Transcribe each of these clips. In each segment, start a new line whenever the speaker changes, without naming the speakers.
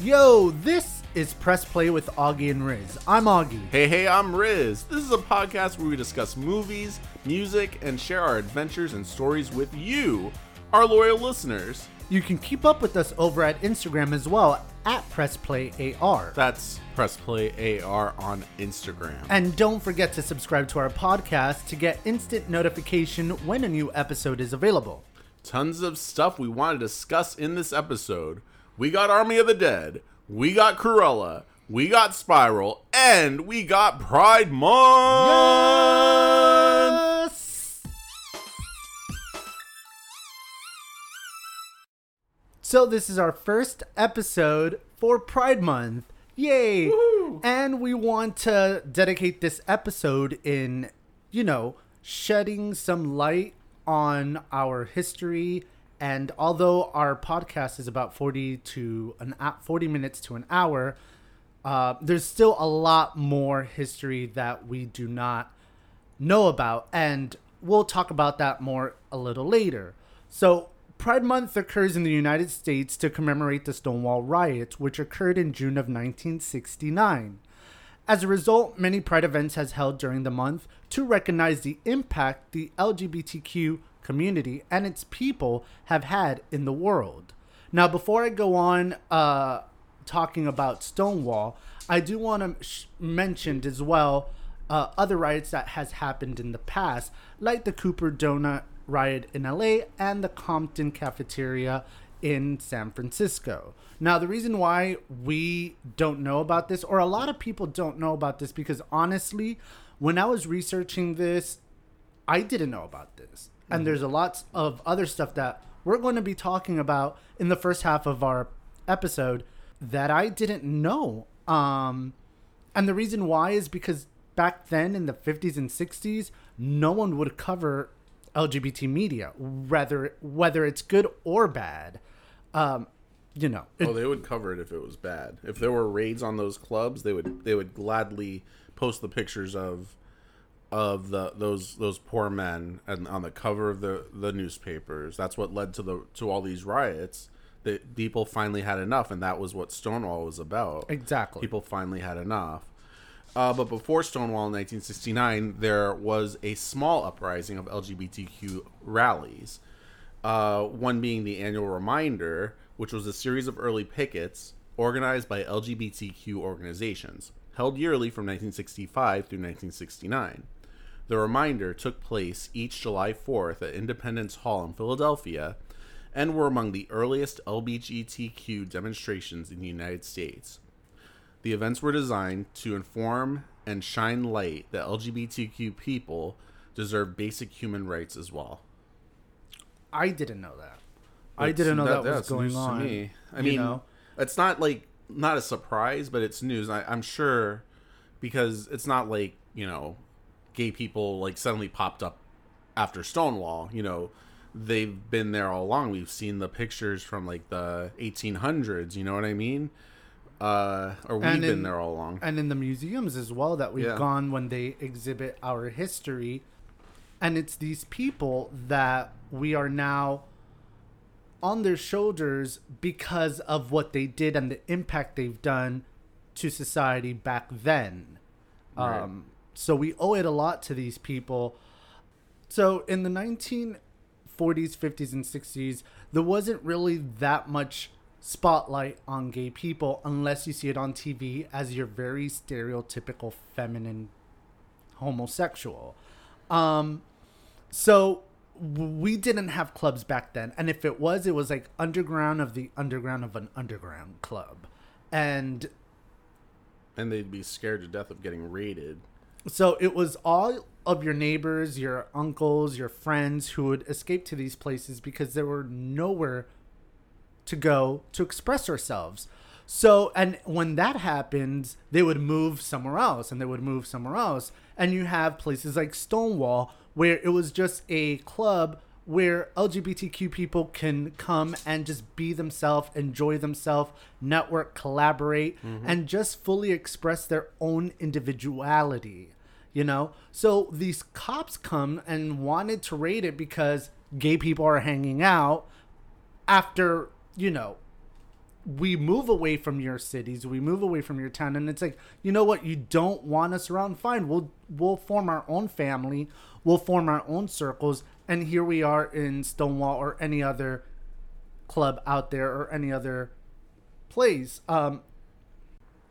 Yo, this is Press Play with Augie and Rizz. I'm Augie.
Hey, hey, I'm Rizz. This is a podcast where we discuss movies, music, and share our adventures and stories with you, our loyal listeners.
You can keep up with us over at Instagram as well at PressPlayAR.
That's Press Play AR on Instagram.
And don't forget to subscribe to our podcast to get instant notification when a new episode is available.
Tons of stuff we want to discuss in this episode. We got Army of the Dead, we got Cruella, we got Spiral, and we got Pride Month.
Yes! So this is our first episode for Pride Month. Yay! And we want to dedicate this episode in, you know, shedding some light on our history and although our podcast is about 40 to an hou- 40 minutes to an hour, uh, there's still a lot more history that we do not know about, and we'll talk about that more a little later. So, Pride Month occurs in the United States to commemorate the Stonewall riots, which occurred in June of 1969. As a result, many Pride events has held during the month to recognize the impact the LGBTQ community and its people have had in the world. Now, before I go on uh, talking about Stonewall, I do want to sh- mention as well uh, other riots that has happened in the past, like the Cooper Donut riot in LA and the Compton cafeteria in San Francisco. Now, the reason why we don't know about this, or a lot of people don't know about this, because honestly, when I was researching this, I didn't know about. And there's a lot of other stuff that we're going to be talking about in the first half of our episode that I didn't know. Um, and the reason why is because back then in the 50s and 60s, no one would cover LGBT media, whether whether it's good or bad. Um, you know, it-
Oh, they would cover it if it was bad. If there were raids on those clubs, they would they would gladly post the pictures of of the those those poor men and on the cover of the the newspapers. That's what led to the to all these riots. That people finally had enough, and that was what Stonewall was about.
exactly.
People finally had enough. Uh, but before Stonewall in 1969, there was a small uprising of LGBTQ rallies. Uh, one being the annual Reminder, which was a series of early pickets organized by LGBTQ organizations, held yearly from 1965 through 1969. The Reminder took place each July 4th at Independence Hall in Philadelphia and were among the earliest LGBTQ demonstrations in the United States. The events were designed to inform and shine light that LGBTQ people deserve basic human rights as well.
I didn't know that. I didn't know that, was going on.
me. I mean,
know?
it's not like not a surprise, but it's news. I, I'm sure because it's not like you know, gay people like suddenly popped up after Stonewall. You know, they've been there all along. We've seen the pictures from like the 1800s. You know what I mean? Uh, or we've
And
been there all along.
and in the museums as well that we've
Yeah.
gone when they exhibit our history and it's these people that we are now on their shoulders because of what they did and the impact they've done to society back then
Right.
um, so we owe it a lot to these people. So in the 1940s 50s and 60s there wasn't really that much spotlight on gay people unless you see it on tv as your very stereotypical feminine homosexual. Um so we didn't have clubs back then. And if it was it was like underground of the underground of an underground club. And
and they'd be scared to death of getting raided.
So it was all of your neighbors, your uncles, your friends who would escape to these places because there were nowhere to go to express ourselves. So, and when that happens, they would move somewhere else and they would move somewhere else. And you have places like Stonewall where it was just a club where LGBTQ people can come and just be themselves, enjoy themselves, network, collaborate, mm-hmm. and just fully express their own individuality. You know? So these cops come and wanted to raid it because gay people are hanging out after, you know, we move away from your cities, we move away from your town, and it's like, you know what, you don't want us around, fine. We'll we'll form our own family, we'll form our own circles, and here we are in Stonewall or any other club out there or any other place. Um,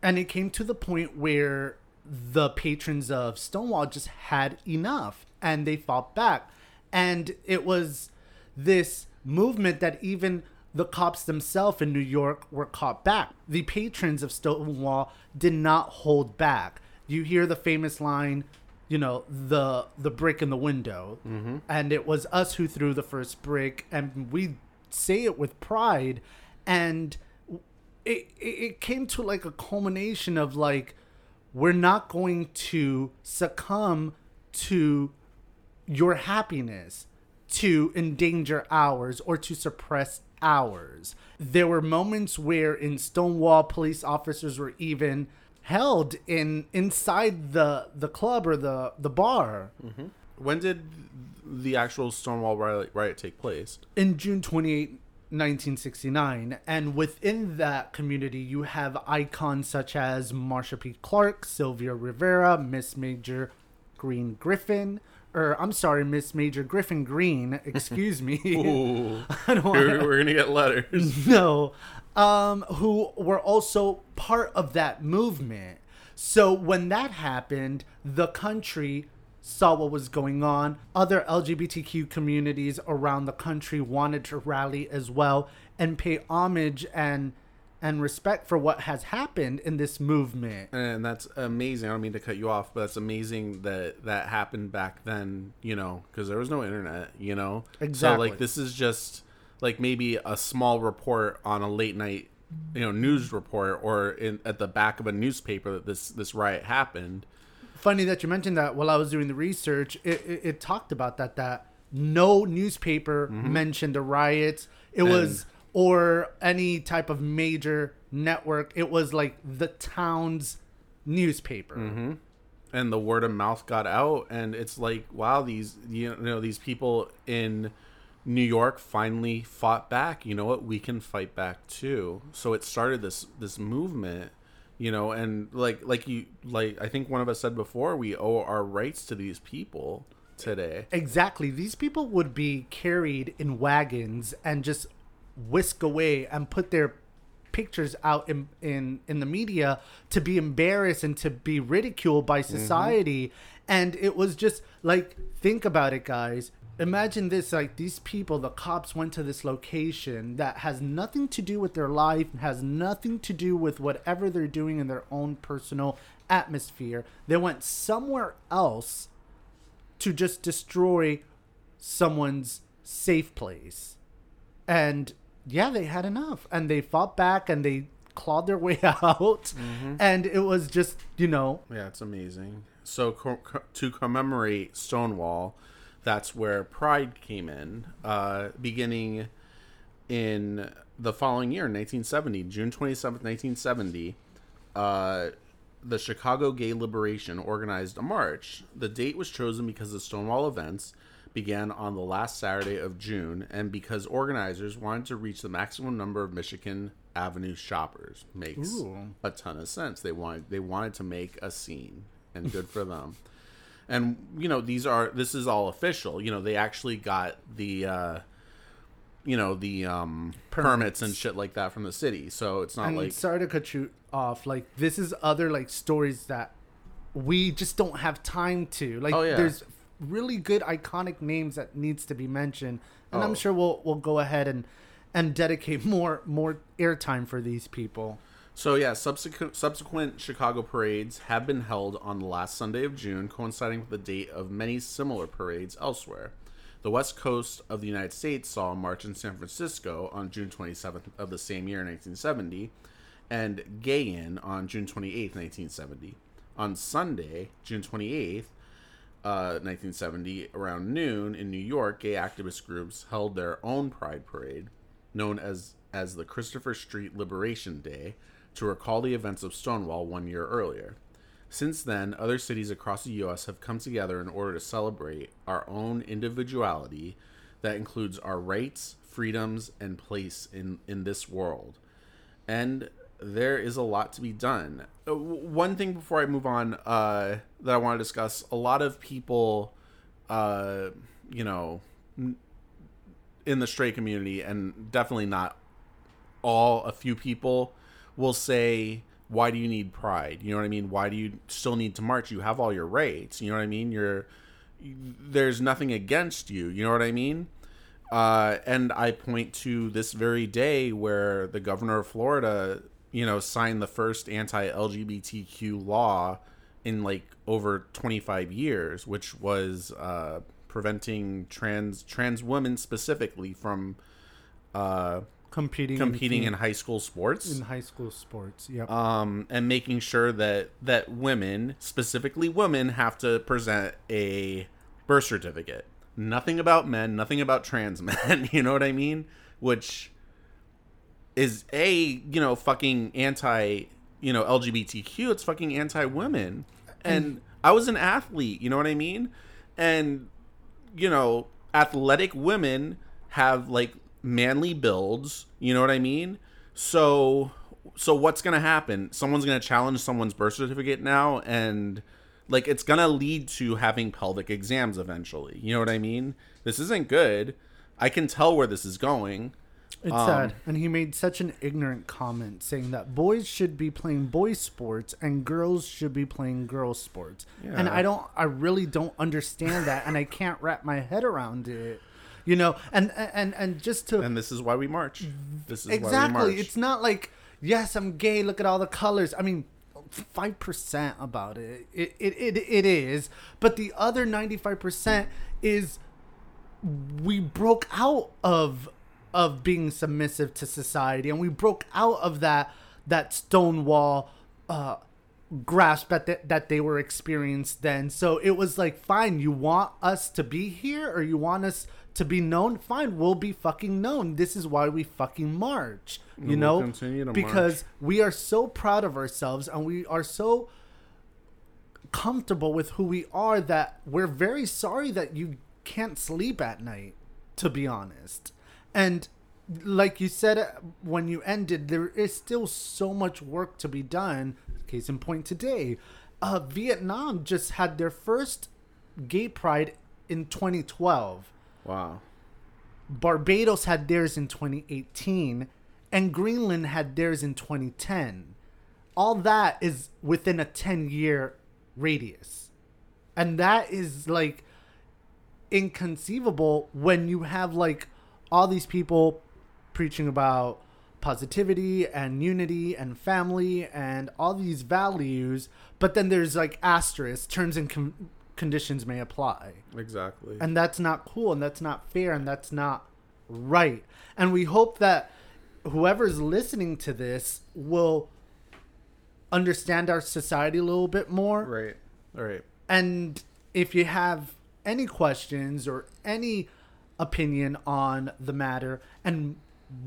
and it came to the point where the patrons of Stonewall just had enough and they fought back. And it was this movement that even the cops themselves in New York were caught back. The patrons of Stonewall did not hold back. You hear the famous line, you know, the the brick in the window, mm-hmm. and it was us who threw the first brick, and we say it with pride, and it it came to like a culmination of like we're not going to succumb to your happiness to endanger ours or to suppress ours. There were moments where in Stonewall police officers were even held in inside the the club or the the bar.
Mm-hmm. When did the actual Stonewall riot, riot take place?
In June 28, 1969. And within that community, you have icons such as Marsha P. Clark, Sylvia Rivera, Miss Major Green Griffin, or I'm sorry, Miss Major Griffin Green. Excuse me.
Ooh, we're, we're gonna get letters.
No, um, who were also part of that movement. So when that happened, the country saw what was going on. Other LGBTQ communities around the country wanted to rally as well and pay homage and and respect for what has happened in this movement.
And that's amazing. I don't mean to cut you off, but it's amazing that that happened back then, you know, because there was no internet, you know?
Exactly.
So, like, this is just like maybe a small report on a late night, you know, news report or in at the back of a newspaper that this this riot happened
funny that you mentioned that. While I was doing the research, it, it, it talked about that that no newspaper mm-hmm. mentioned the riots. It and was or any type of major network. It was like the town's newspaper.
Mm-hmm. And the word of mouth got out, and it's like, wow, these you know these people in New York finally fought back. You know what? We can fight back too. So it started this this movement you know and like like you like i think one of us said before we owe our rights to these people today
exactly these people would be carried in wagons and just whisk away and put their pictures out in in, in the media to be embarrassed and to be ridiculed by mm-hmm. society mm-hmm. and it was just like think about it guys imagine this like these people the cops went to this location that has nothing to do with their life has nothing to do with whatever they're doing in their own personal atmosphere they went somewhere else to just destroy someone's safe place and yeah they had enough and they fought back and they clawed their way out mm-hmm. and it was just you know
yeah it's amazing so co- co- to commemorate stonewall that's where Pride came in, uh, beginning in the following year, 1970, June 27th, 1970. Uh, the Chicago Gay Liberation organized a march. The date was chosen because of Stonewall events began on the last Saturday of June and because organizers wanted to reach the maximum number of Michigan Avenue shoppers. Makes Ooh. a ton of sense. They wanted they wanted to make a scene and good for them and you know these are this is all official you know they actually got the uh you know the um permits, permits and shit like that from the city so it's not and like
sorry to cut you off like this is other like stories that we just don't have time to like oh, yeah. there's really good iconic names that needs to be mentioned and oh. i'm sure we'll we'll go ahead and and dedicate more more airtime for these people
so yeah, subsequent subsequent Chicago parades have been held on the last Sunday of June, coinciding with the date of many similar parades elsewhere. The west coast of the United States saw a march in San Francisco on June 27th of the same year, 1970, and Gayin on June 28th, 1970. On Sunday, June 28th, uh, 1970, around noon in New York, gay activist groups held their own Pride Parade, known as as the Christopher Street Liberation Day, to recall the events of Stonewall one year earlier. Since then, other cities across the U.S. have come together in order to celebrate our own individuality that includes our rights, freedoms, and place in, in this world. and there is a lot to be done. Uh, One thing before I move on uh, that I want to discuss: a lot of people, uh, you know, in the straight community, and definitely not all. A few people will say, "Why do you need pride?" You know what I mean? Why do you still need to march? You have all your rights. You know what I mean? You're there's nothing against you. You know what I mean? Uh, and I point to this very day where the governor of Florida, you know, signed the first anti-LGBTQ law in like over 25 years, which was uh, preventing trans trans women specifically from uh,
competing
competing in
in,
high school sports
in high school sports. Yep.
um, and making sure that that women, specifically women, have to present a birth certificate. Nothing about men, nothing about trans men. You know what I mean? Which is a you know fucking anti you know LGBTQ. It's fucking anti women. And I was an athlete. You know what I mean? And you know, athletic women have like manly builds, you know what I mean? So so what's to happen? Someone's to challenge someone's birth certificate now and like it's to lead to having pelvic exams eventually. You know what I mean? This isn't good. I can tell where this is going.
It's
Um,
sad. And he made such an ignorant comment saying that boys should be playing boys sports and girls should be playing girls sports. And I don't I really don't understand that and I can't wrap my head around it. You know, and and and just to
And this is why we march. This is why we march. Exactly.
It's not like, yes, I'm gay, look at all the colors. I mean, 5% about it. It, it, it, it is. But the other 95% is we broke out of of being submissive to society. And we broke out of that that stonewall uh grasp that they, that they were experienced then. So it was like fine you want us to be here or you want us to be known? Fine we'll be fucking known. This is why we fucking march you know? because we are so proud of ourselves and we are so comfortable with who we are that we're very sorry that you can't sleep at night to be honest and like you said when you ended there is still so much work to be done case in point today uh, vietnam just had their first gay pride in 2012
wow.
Barbados had theirs in 2018, and Greenland had theirs in 2010. All that is within a 10 year radius. And that is like inconceivable when you have like all these people preaching about positivity and unity and family and all these values, but then there's like asterisks, terms and con- conditions may apply
Exactly.
and that's not cool and that's not fair and that's not right and we hope that whoever's listening to this will understand our society a little bit more
right. All right.
and if you have any questions or any opinion on the matter and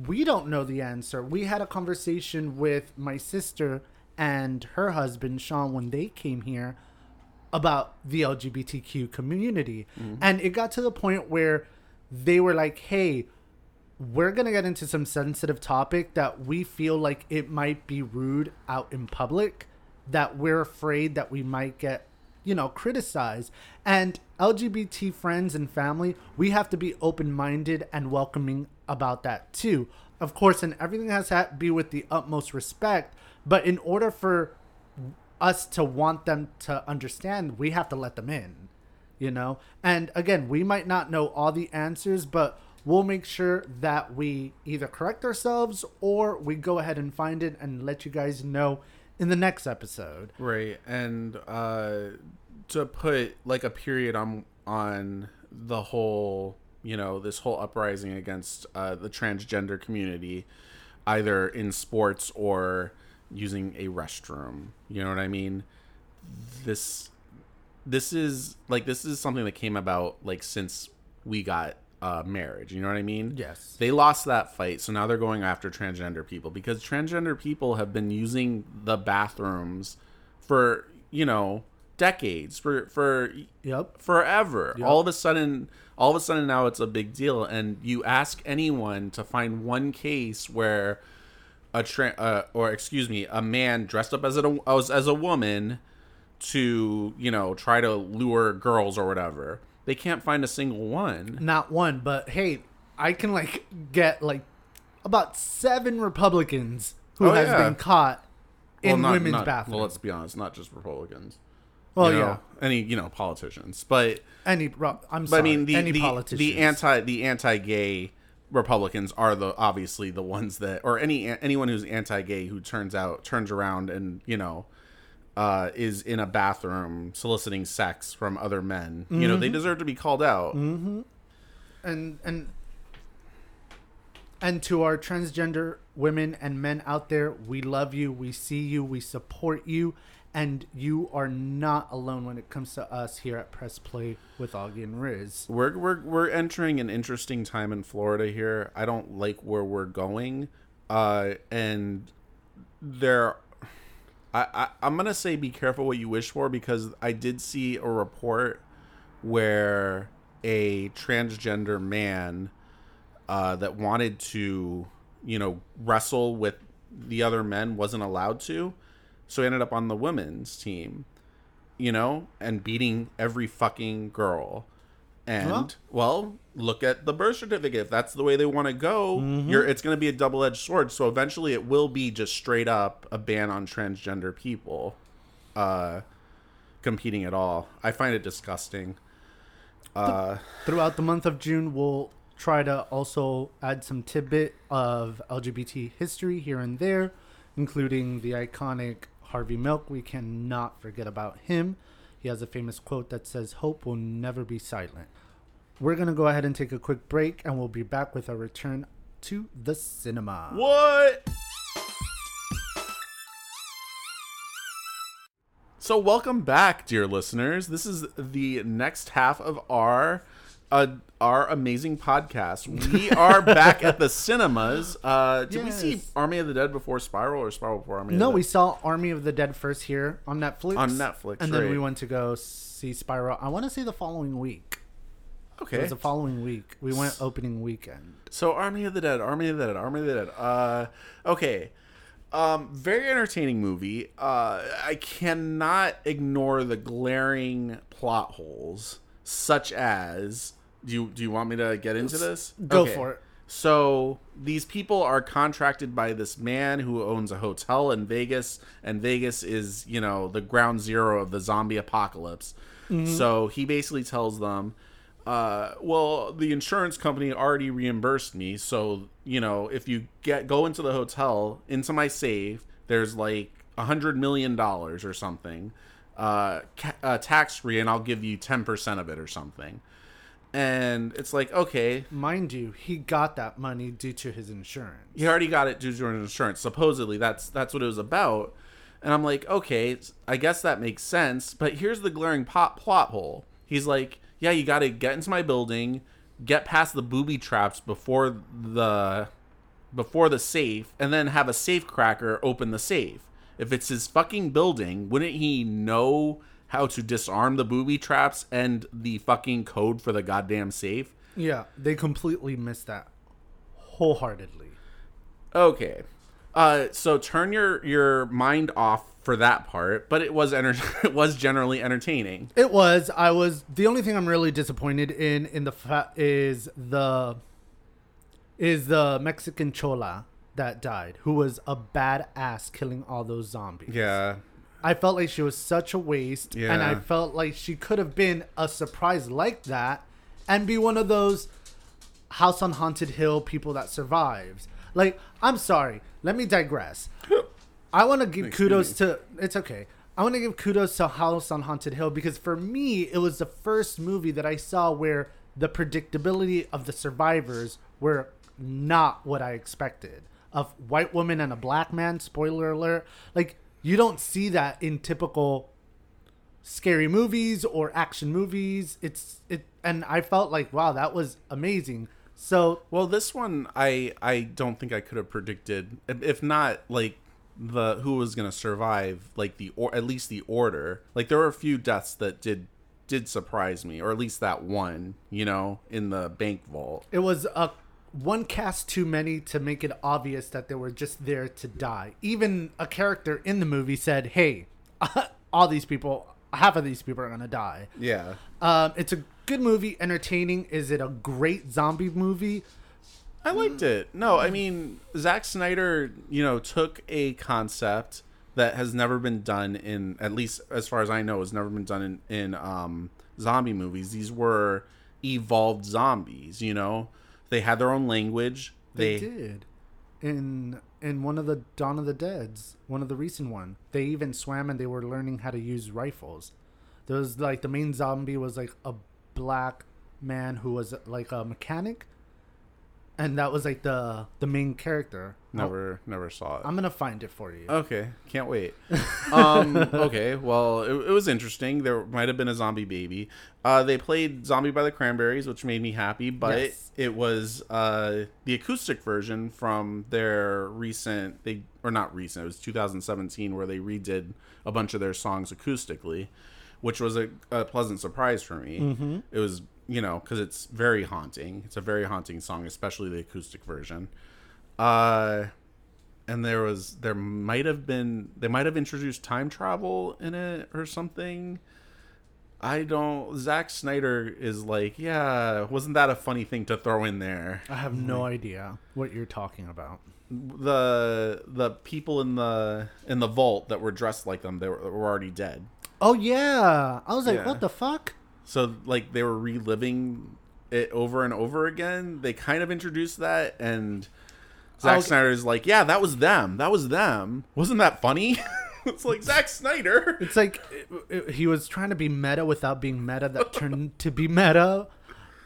we don't know the answer. We had a conversation with my sister and her husband sean when they came here about the lgbtq community. Mm-hmm. And it got to the point where they were like hey we're gonna get into some sensitive topic that we feel like it might be rude out in public that we're afraid that we might get you know criticize. and lgbt friends and family we have to be open-minded and welcoming about that too of course and everything has to be with the utmost respect but in order for us to want them to understand we have to let them in you know and again we might not know all the answers but we'll make sure that we either correct ourselves or we go ahead and find it and let you guys know in the next episode
Right, and uh, to put like a period on on the whole, you know, this whole uprising against uh, the transgender community, either in sports or using a restroom. You know what I mean? This, this is like this is something that came about like since we got uh, marriage. You know what I mean?
Yes.
They lost that fight, so now they're going after transgender people because transgender people have been using the bathrooms for you know decades for for
yep
forever.
Yep.
All of a sudden, all of a sudden now it's a big deal, and you ask anyone to find one case where a tra- uh, or excuse me, a man dressed up as a as, as a woman to you know try to lure girls or whatever. They can't find a single one.
Not one, but hey, I can like get like about seven Republicans who
Oh,
has
yeah.
been caught in
Well, not-
women's
not-
bathrooms.
Well, let's be honest, not just Republicans.
Well,
you know,
yeah,
any you know politicians, but
any. I'm sorry,
I mean the
any
the,
politicians.
the anti the anti-gay Republicans are the obviously the ones that or any anyone who's anti-gay who turns out turns around and you know uh, is in a bathroom soliciting sex from other men. You know they
Mm-hmm.
deserve to be called out.
and and and to our transgender women and men out there, we love you, we see you, we support you, and you are not alone when it comes to us here at Press Play with Augie and Rizz.
We're we're we're entering an interesting time in Florida here. I don't like where we're going, uh, and there. I, I I'm gonna say be careful what you wish for because I did see a report where a transgender man uh, that wanted to, you know, wrestle with the other men wasn't allowed to, so he ended up on the women's team, you know, and beating every fucking girl. And
Huh?
well, look at the birth certificate. If that's the way they want to go, you're it's going to be a double edged sword. So eventually, it will be just straight up a ban on transgender people uh, competing at all. I find it disgusting. Uh,
Throughout the month of June, we'll try to also add some tidbit of LGBT history here and there, including the iconic Harvey Milk. We cannot forget about him. He has a famous quote that says, Hope will never be silent. We're going to go ahead and take a quick break, and we'll be back with our return to the cinema.
What? So welcome back, dear listeners. This is the next half of our uh, our amazing podcast. We are back at the cinemas. Uh, did we see Army of the Dead before Spiral or Spiral before Army?
No,
of the
we saw Army of the Dead first here on Netflix.
On Netflix,
And then we went to go see Spiral. I want to say the following week. It
okay.
was the following week. We went opening weekend.
So Army of the Dead, Army of the Dead, Army of the Dead. Uh, okay. Um, very entertaining movie. Uh, I cannot ignore the glaring plot holes, such as. Do you do you want me to get into this?
Go for it.
So these people are contracted by this man who owns a hotel in Vegas, and Vegas is, you know, the ground zero of the zombie apocalypse. So he basically tells them, uh, "Well, the insurance company already reimbursed me, so you know, if you get go into the hotel into my safe, there's like a hundred million dollars or something, uh, ca- uh, tax free, and I'll give you ten percent of it or something." And it's like, okay,
Mind you, he got that money due to his insurance.
he already got it due to an insurance. Supposedly, that's that's what it was about. And I'm like, okay, I guess that makes sense. But here's the glaring pot plot hole. He's like, yeah, you got to get into my building, get past the booby traps before the before the safe, and then have a safe cracker open the safe. If it's his fucking building, wouldn't he know how to disarm the booby traps and the fucking code for the goddamn safe?
Yeah, they completely missed that wholeheartedly.
Okay. Uh, so turn your your mind off for that part, but it was enter- it was generally entertaining.
It was. I was. The only thing I'm really disappointed in in the fa- is the is the Mexican chola that died, who was a badass killing all those zombies.
Yeah.
I felt like she was such a waste, and I felt like she could have been a surprise like that, and be one of those House on Haunted Hill people that survives. Like, I'm sorry, let me digress. I want to give kudos to. It's okay. I want to give kudos to House on Haunted Hill because for me, it was the first movie that I saw where the predictability of the survivors were not what I expected. Of white woman and a black man. Spoiler alert. Like you don't see that in typical scary movies or action movies. It's it, and I felt like wow, that was amazing. So
Well, this one I I don't think I could have predicted. If not like the who was gonna survive, like the or at least the order. Like there were a few deaths that did did surprise me, or at least that one. You know, in the bank vault.
it was a one cast too many to make it obvious that they were just there to die. Even a character in the movie said, "Hey, all these people, half of these people are gonna die."
Yeah.
Um, it's a good movie, entertaining. Is it a great zombie movie?
I liked it. No, I mean Zack Snyder, you know, took a concept that has never been done in at least as far as I know has never been done in in um, zombie movies. These were evolved zombies, you know. They had their own language.
They,
They,
did in in one of the Dawn of the Dead's, one of the recent one. They even swam and they were learning how to use rifles. There was like the main zombie was like a black man who was like a mechanic, and that was like the the main character.
never never saw it.
I'm gonna find it for you.
Okay, can't wait. um, okay, well, it, it was interesting. There might have been a zombie baby. Uh, they played "Zombie" by the Cranberries, which made me happy. But
Yes.
it was uh, the acoustic version from their recent. They or not recent. It was 2017 where they redid a bunch of their songs acoustically, which was a, a pleasant surprise for me. Mm-hmm. It was you know because it's very haunting. It's a very haunting song, especially the acoustic version. Uh, and there was there might have been they might have introduced time travel in it or something. I don't. Zack Snyder is like, yeah, wasn't that a funny thing to throw in there?
I have no idea what you're talking about.
The the people in the in the vault that were dressed like them, they were, were already dead.
Oh yeah, I was like,
Yeah.
what the fuck?
So like they were reliving it over and over again. They kind of introduced that, and Zack
was-
Snyder's like, yeah, that was them. That was them. Wasn't that funny? it's like Zack Snyder.
It's like it- it- he was trying to be meta without being meta. That turned to be meta.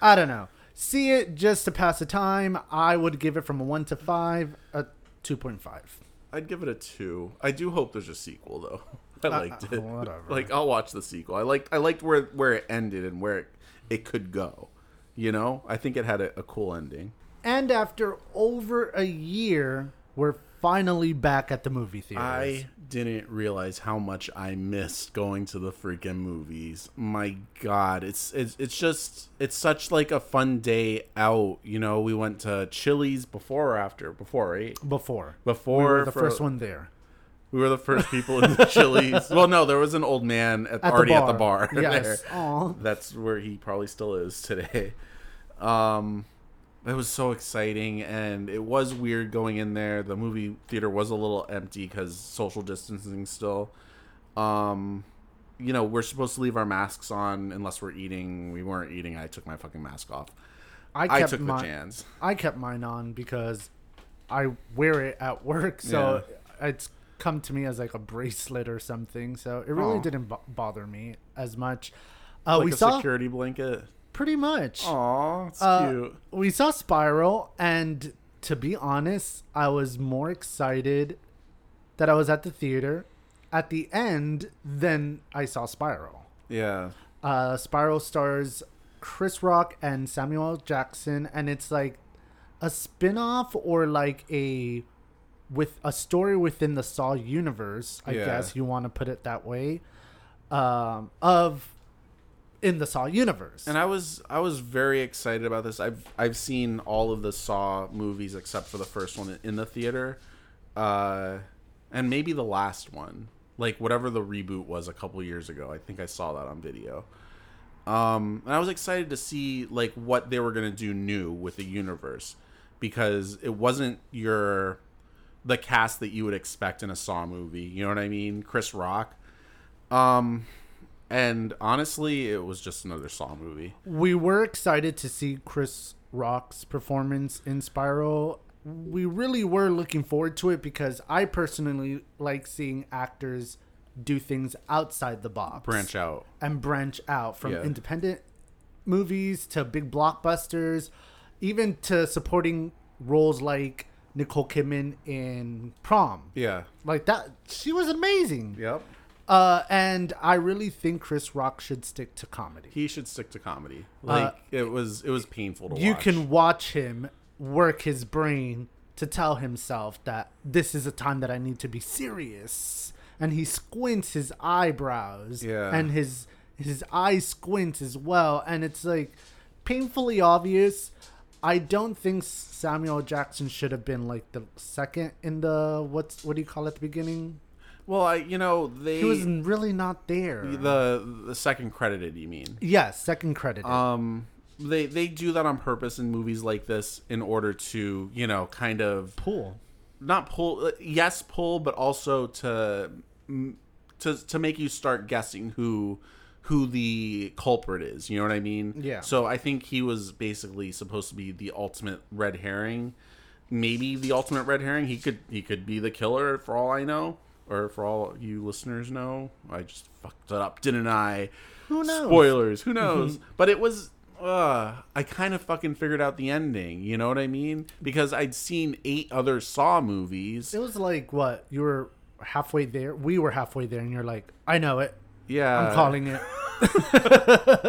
I don't know. See it just to pass the time. I would give it from a one to five, a two point five.
I'd give it a two. I do hope there's a sequel though. I
Uh,
liked
uh,
it.
whatever.
Like I'll watch the sequel. I liked I liked where where it ended and where it, it could go. You know, I think it had a, a cool ending.
And after over a year, we're finally back at the movie theater.
I didn't realize how much I missed going to the freaking movies. My God, it's it's it's just it's such like a fun day out. You know, we went to Chili's before or after before right
before
before
we the
for-
first one there.
We were the first people in the Chili's. Well, no, there was an old man at,
At
already
the
at the bar.
bar.
there.
Yes.
That's where he probably still is today. Um, it was so exciting, and it was weird going in there. The movie theater was a little empty because social distancing still. Um, you know, we're supposed to leave our masks on unless we're eating. We weren't eating. I took my fucking mask off.
I
I,
kept
took
my,
the chance.
I kept mine on because I wear it at work, so it's come to me as like a bracelet or something. So it really didn't bo- bother me as much. Uh,
Like
we
a
saw
security blanket.
pretty much.
Aw, it's
Uh,
cute.
We saw Spiral, and to be honest, I was more excited that I was at the theater at the end than I saw Spiral.
Yeah.
Uh, Spiral stars Chris Rock and Samuel Jackson, and it's like a spin-off or like a with a story within the Saw universe, I
Yeah.
guess you want to put it that way, um, of in the Saw universe.
And I was I was very excited about this. I've I've seen all of the Saw movies except for the first one in the theater, uh, and maybe the last one, like whatever the reboot was a couple years ago. I think I saw that on video. Um, and I was excited to see like what they were gonna do new with the universe because it wasn't your the cast that you would expect in a Saw movie. You know what I mean? Chris Rock. Um, and honestly, it was just another Saw movie.
we were excited to see Chris Rock's performance in Spiral. We really were looking forward to it because I personally like seeing actors do things outside the box.
Branch out.
and branch out from
Yeah.
independent movies to big blockbusters, even to supporting roles like Nicole Kidman in Prom.
Yeah.
Like that, she was amazing.
Yep.
Uh, and I really think Chris Rock should stick to comedy.
He should stick to comedy. Like it was it was painful to
you
watch.
can watch him work his brain to tell himself that this is a time that I need to be serious. And he squints his eyebrows.
Yeah.
And his his eye squints as well. And it's like painfully obvious. I don't think Samuel Jackson should have been like the second in the what's what do you call it at the beginning?
Well, I you know they
He was really not there.
the the second credited. You mean?
yes, second credited.
Um, they they do that on purpose in movies like this in order to you know kind of
pull,
not pull yes pull but also to to to make you start guessing who who the culprit is you know what i mean
Yeah.
so i think he was basically supposed to be the ultimate red herring maybe the ultimate red herring he could he could be the killer for all i know or for all you listeners know i just fucked it up didn't i
Who knows?
spoilers who knows but it was uh i kind of fucking figured out the ending you know what i mean because i'd seen eight other saw movies
It was like what you were halfway there. We were halfway there, and you're like, I know it.
Yeah
I'm calling it.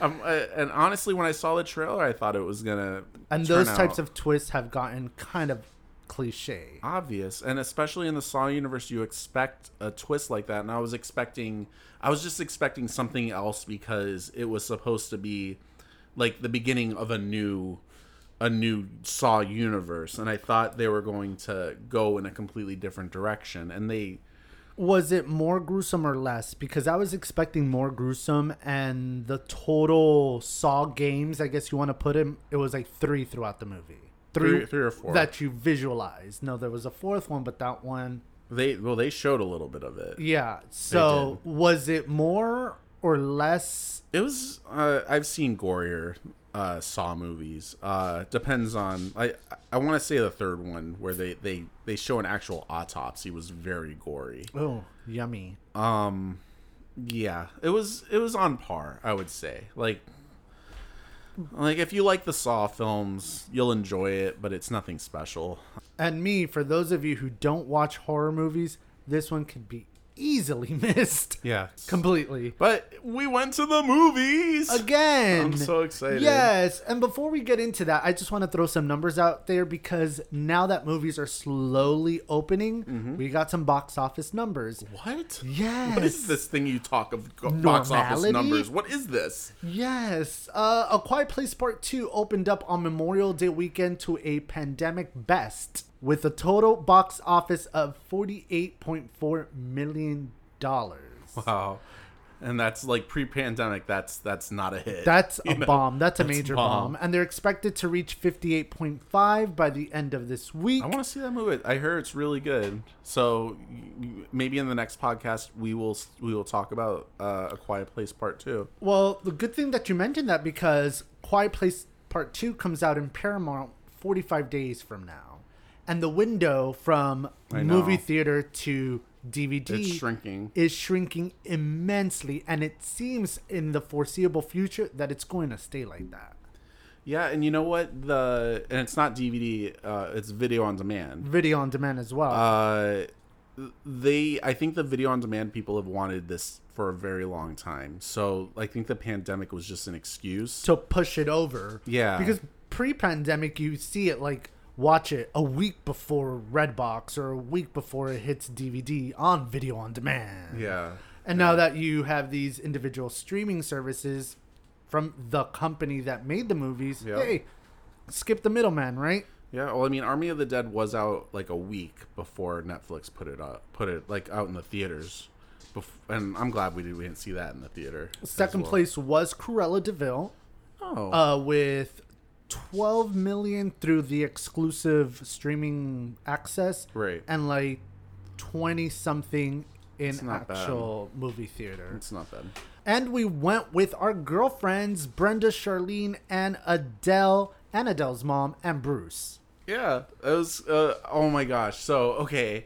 um, uh, and honestly when i saw the trailer i thought it was gonna
And those types of twists have gotten kind of cliche.
obvious and especially in the saw universe you expect a twist like that and i was expecting i was just expecting something else because it was supposed to be like the beginning of a new a new saw universe and i thought they were going to go in a completely different direction and they
Was it more gruesome or less? Because I was expecting more gruesome, and the total Saw games, I guess you want to put him, it was like three throughout the movie.
Three- three or four.
that you visualized. No, there was a fourth one, but that one,
they well they showed a little bit of it
yeah. So was it more or less?
It was. Uh, I've seen gorier uh, Saw movies. Uh, depends on. I I want to say the third one where they they they show an actual autopsy was very gory.
Oh, yummy.
Um, yeah, it was it was on par. I would say like. Like if you like the Saw films, you'll enjoy it, but it's nothing special.
And me, for those of you who don't watch horror movies, this one could be easily missed
Yeah,
completely.
but we went to the movies
Again.
I'm so excited.
Yes. And before we get into that, I just want to throw some numbers out there because now that movies are slowly opening,
Mm-hmm.
we got some box office numbers.
What?
Yes.
What is this thing you talk of go- box office numbers? What is this?
Yes. Uh, A Quiet Place Part 2 opened up on Memorial Day weekend to a pandemic best with a total box office of $48.4 million.
Wow. And that's like pre-pandemic. That's that's not a hit.
That's a
know?
bomb. That's a
That's
major
bomb.
bomb. And they're expected to reach 58.5 by the end of this week.
I want to see that movie. I heard it's really good. So maybe in the next podcast we will we will talk about uh, a Quiet Place Part Two.
Well, the good thing that you mentioned that because Quiet Place Part 2 comes out in Paramount 45 days from now. And the window from movie theater to DVD
It's shrinking.
is shrinking immensely. And it seems in the foreseeable future that it's going to stay like that.
Yeah, and you know what? The and it's not DVD. Uh, it's video on demand.
Video on demand as well.
Uh, they I think the video on demand people have wanted this for a very long time. So I think the pandemic was just an excuse.
to push it over.
Yeah.
Because pre pandemic, you see it like watch it a week before Redbox or a week before it hits DVD on video on demand.
Yeah.
And now that you have these individual streaming services from the company that made the movies,
Yeah.
hey, skip the middleman, right?
Yeah, well, I mean, Army of the Dead was out like a week before Netflix put it up, put it like out in the theaters, Bef- and I'm glad we did. We didn't see that in the theater.
Second
well.
place was Cruella de Vil
Oh,
uh, with 12 million through the exclusive streaming access.
Right.
And like 20 something in
not bad.
actual movie theater.
it's not bad.
And we went with our girlfriends, Brenda, Charlene, and Adele, and Adele's mom, and Bruce.
Yeah, it was. Uh, oh my gosh. So okay,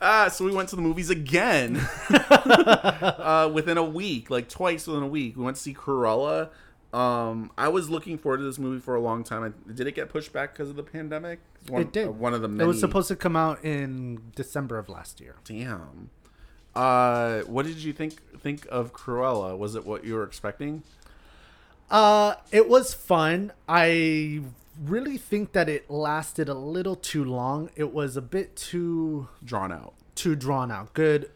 ah, so we went to the movies again. uh, within a week, like twice within a week, we went to see Cruella. Um, I was looking forward to this movie for a long time. I, did it get pushed back because of the pandemic? One,
it did.
uh, one of the many.
It was supposed to come out in December of last year.
Damn. Uh, what did you think think of Cruella? Was it what you were expecting?
Uh, it was fun. I really think that it lasted a little too long. It was a bit too
Drawn out.
too drawn out. Good,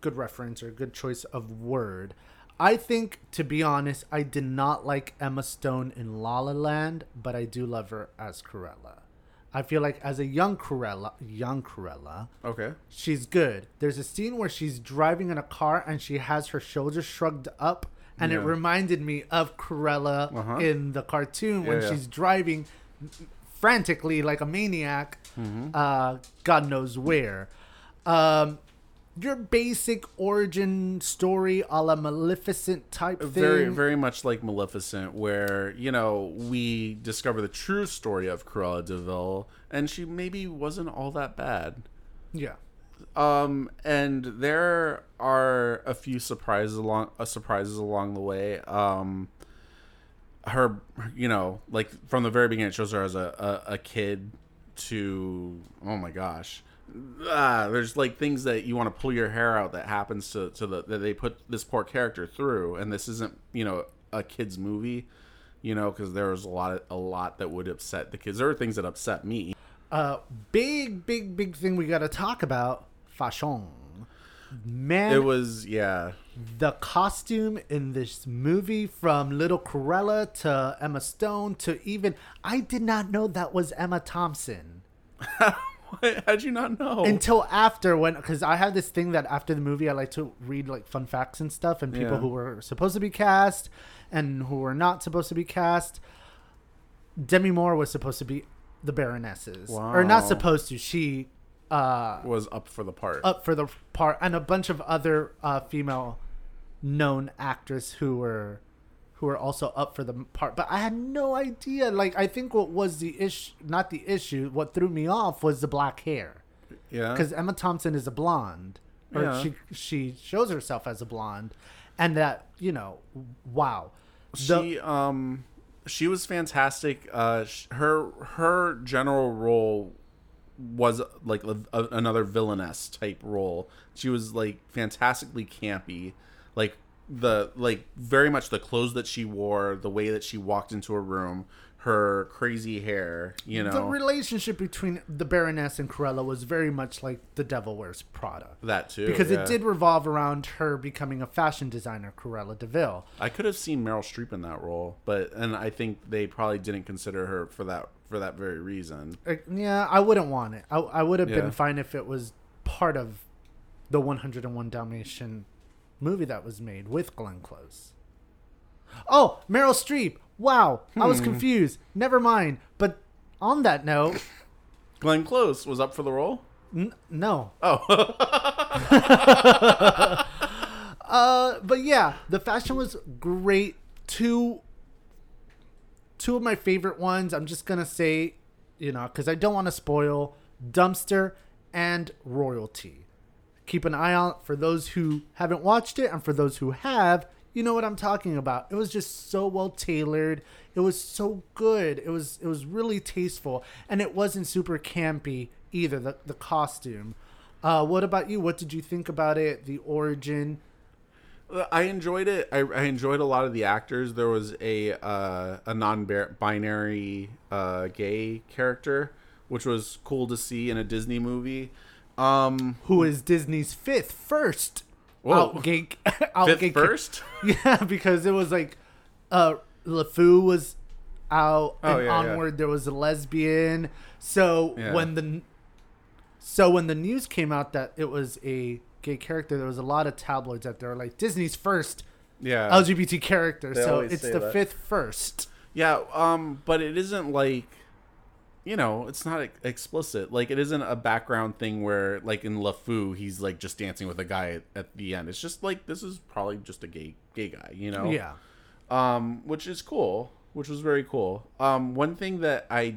good reference or good choice of word. I think, to be honest, I did not like Emma Stone in La La Land, but I do love her as Cruella. I feel like as a young Cruella, young Cruella,
Okay.
she's good. There's a scene where she's driving in a car and she has her shoulders shrugged up, and it reminded me of Cruella
Uh-huh.
in the cartoon when
Yeah, yeah.
she's driving frantically like a maniac,
Mm-hmm.
uh, God knows where. Um, your basic origin story, a la Maleficent type thing.
Very, very much like Maleficent, where you know we discover the true story of Cruella de Vil, and she maybe wasn't all that bad.
yeah.
Um, and there are a few surprises along uh, surprises along the way. Um, her, you know, like from the very beginning, it shows her as a, a, a kid to oh my gosh. Ah, there's like things that you want to pull your hair out that happens to, to the that they put this poor character through, and this isn't you know a kids movie, you know, because there was a lot of, a lot that would upset the kids. There are things that upset me.
Uh, big, big, big thing we got to talk about fashion. Man,
It was yeah,
the costume in this movie from Little Cruella to Emma Stone to even I did not know that was Emma Thompson
How'd you not know?
until after when because I have this thing that after the movie I like to read like fun facts and stuff and people
Yeah.
who were supposed to be cast and who were not supposed to be cast. Demi Moore was supposed to be the Baronesses or not supposed to. She uh
was up for the part.
up for the part and a bunch of other uh, female known actors who were who are also up for the part but i had no idea like i think what was the issue not the issue what threw me off was the black hair
yeah.
because emma thompson is a blonde or
Yeah.
she she shows herself as a blonde and that you know wow The-
she um she was fantastic. Uh sh- her her general role was like a, a- another villainess type role. She was like fantastically campy. Like the like very much the clothes that she wore, the way that she walked into a room, her crazy hair, you know.
the relationship between the baroness and Cruella was very much like the devil wears prada
that too.
because
yeah.
it did revolve around her becoming a fashion designer, Cruella de Vil.
I could have seen Meryl Streep in that role, but and I think they probably didn't consider her for that for that very reason.
Like, yeah, I wouldn't want it. I, I would have
Yeah.
been fine if it was part of the 101 Dalmatian movie that was made with Glenn Close. Oh, Meryl Streep. Wow, I was confused. Never mind. But on that note,
Glenn Close was up for the role.
n- no.
Oh,
Uh, but yeah, the fashion was great. Two, two of my favorite ones. I'm just gonna say, you know, because I don't want to spoil Dumpster and Royalty. Keep an eye out for those who haven't watched it, and for those who have, you know what I'm talking about. It was just so well tailored. It was so good. It was it was really tasteful, and it wasn't super campy either. The the costume. Uh, what about you? What did you think about it? The origin.
I enjoyed it. I, I enjoyed a lot of the actors. There was a uh, a non-binary uh, gay character, which was cool to see in a Disney movie. Um,
who is Disney's fifth first
Whoa.
outgate
fifth
outgate
first.
Yeah, because it was like uh LeFou was out
Oh,
and
yeah, yeah.
onward there was a lesbian. So
Yeah.
when the so when the news came out that it was a gay character, there was a lot of tabloids out there like Disney's first
Yeah,
LGBT character.
They
So it's the
that.
fifth first.
yeah. Um, but it isn't like, you know, it's not ex- explicit. Like it isn't a background thing where, like in LeFou, he's like just dancing with a guy at, at the end. It's just like this is probably just a gay gay guy, you know?
Yeah.
um, which is cool, which was very cool. Um, one thing that I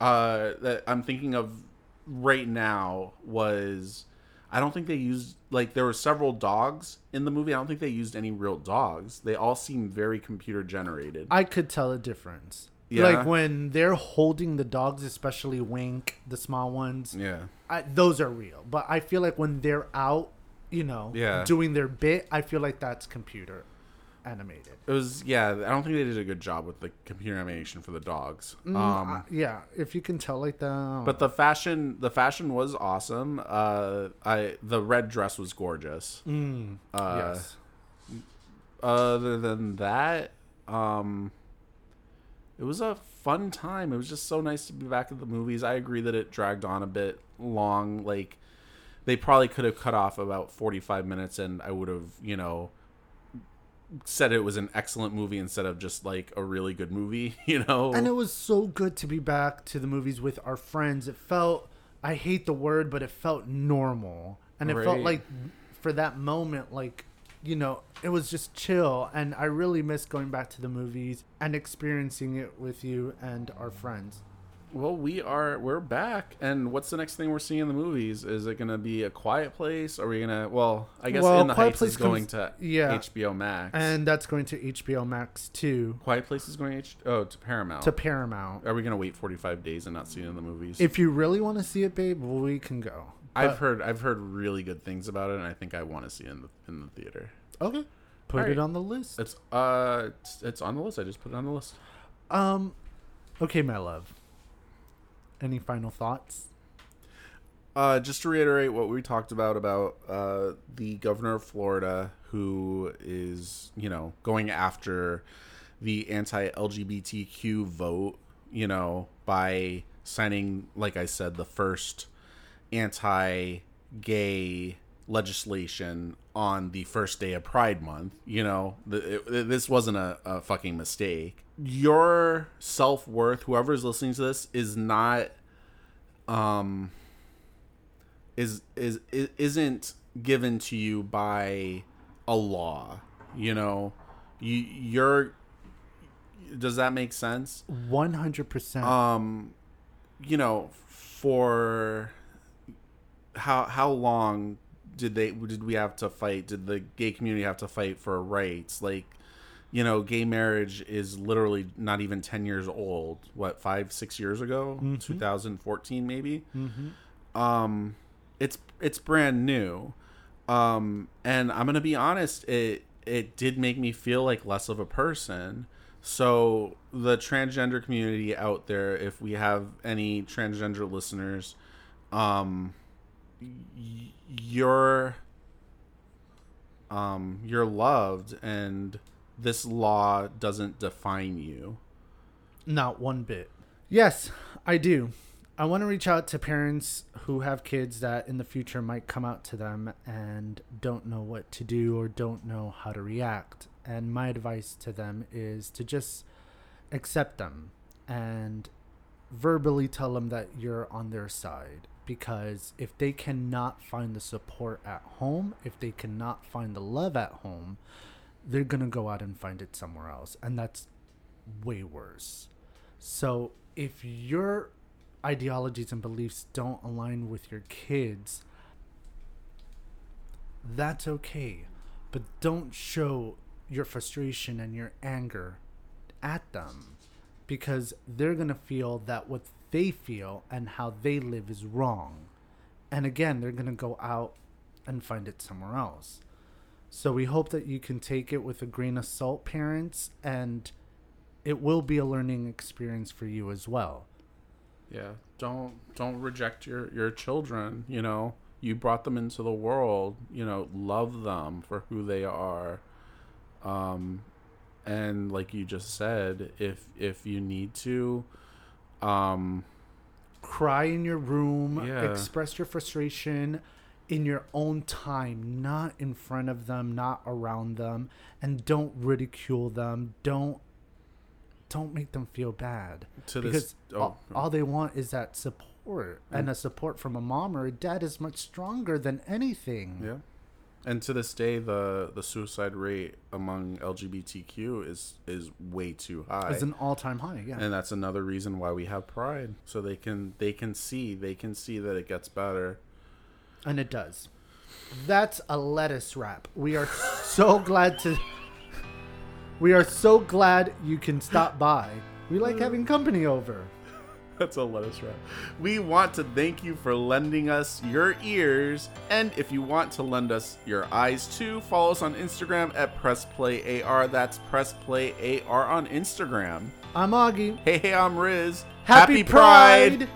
uh, that I'm thinking of right now was I don't think they used like there were several dogs in the movie. I don't think they used any real dogs. They all seem very computer generated.
I could tell a difference.
Yeah.
Like when they're holding the dogs, especially Wink, the small ones.
yeah,
I, those are real. But I feel like when they're out, you know,
Yeah.
doing their bit, I feel like that's computer animated.
it was. Yeah, I don't think they did a good job with the computer animation for the dogs. um,
Uh, yeah, if you can tell like that.
but the fashion, the fashion was awesome. Uh, I the red dress was gorgeous.
mm,
Uh,
yes,
other than that, um, it was a fun time. It was just so nice to be back at the movies. I agree that it dragged on a bit long. Like they probably could have cut off about forty five minutes, and I would have, you know, said it was an excellent movie instead of just like a really good movie. You know,
And it was so good to be back to the movies with our friends. It felt, I hate the word, but it felt normal. And it felt like for that moment, like, you know, it was just chill. And I really miss going back to the movies and experiencing it with you and our friends.
Well, we are we're back, and what's the next thing we're seeing in the movies? Is it gonna be a Quiet Place? Are we gonna? Well, I guess
Well,
In the
Quiet
Heights
Place
is going
comes-
to
yeah.
HBO Max,
And that's going to HBO Max too,
Quiet Place is going H- oh to Paramount.
to Paramount.
are we gonna wait forty five days and not see it in the movies?
If you really want to see it, babe, we can go.
I've heard I've heard really good things about it, and I think I want to see it in the in the theater.
Okay. Put
Alright.
it on the list.
It's uh it's, it's on the list. I just put it on the list.
Um, okay, my love. Any final thoughts?
Uh, just to reiterate what we talked about about uh, the governor of Florida, who is you know going after the anti-LGBTQ vote, you know, by signing, like I said, the first anti-gay legislation on the first day of Pride Month. You know, the, it, this wasn't a, a fucking mistake. Your self worth, whoever's listening to this, is not um is is is isn't given to you by a law you know you you're does that make sense
One hundred percent.
um you know for how how long did they did we have to fight? Did the gay community have to fight for rights? Like you know gay marriage is literally not even 10 years old. What five six years ago? 2014 maybe? Um it's it's brand new. Um and i'm gonna be honest it it did make me feel like less of a person. So the transgender community out there if we have any transgender listeners um you're um you're loved and this law doesn't define you
Not one bit. Yes, I do. I want to reach out to parents who have kids that in the future might come out to them and don't know what to do or don't know how to react. And my advice to them is to just accept them and verbally tell them that you're on their side. Because if they cannot find the support at home, if they cannot find the love at home, they're going to go out and find it somewhere else. And that's way worse. So if your ideologies and beliefs don't align with your kids, that's okay. But don't show your frustration and your anger at them because they're going to feel that what they feel and how they live is wrong. And again, they're going to go out and find it somewhere else. So we hope that you can take it with a grain of salt, parents, and it will be a learning experience for you as well.
yeah don't don't reject your your children you know you brought them into the world you know love them for who they are um and like you just said if if you need to um
Cry in your room,
Yeah.
express your frustration in your own time, not in front of them, not around them, and don't ridicule them. Don't don't make them feel bad
to
because
this oh,
all, all they want is that support and
Mm.
a support from a mom or a dad is much stronger than anything.
yeah and to this day the the suicide rate among lgbtq is is way too high
It's an all-time high, yeah.
and that's another reason why we have pride so they can they can see they can see that it gets better
And it does. That's a lettuce wrap. We are so glad to. We are so glad you can stop by. We like mm. having company over.
That's a lettuce wrap. We want to thank you for lending us your ears, and if you want to lend us your eyes too, follow us on Instagram at PressPlayAR. That's PressPlayAR on Instagram.
I'm Augie.
Hey, hey, I'm Rizz.
Happy Pride!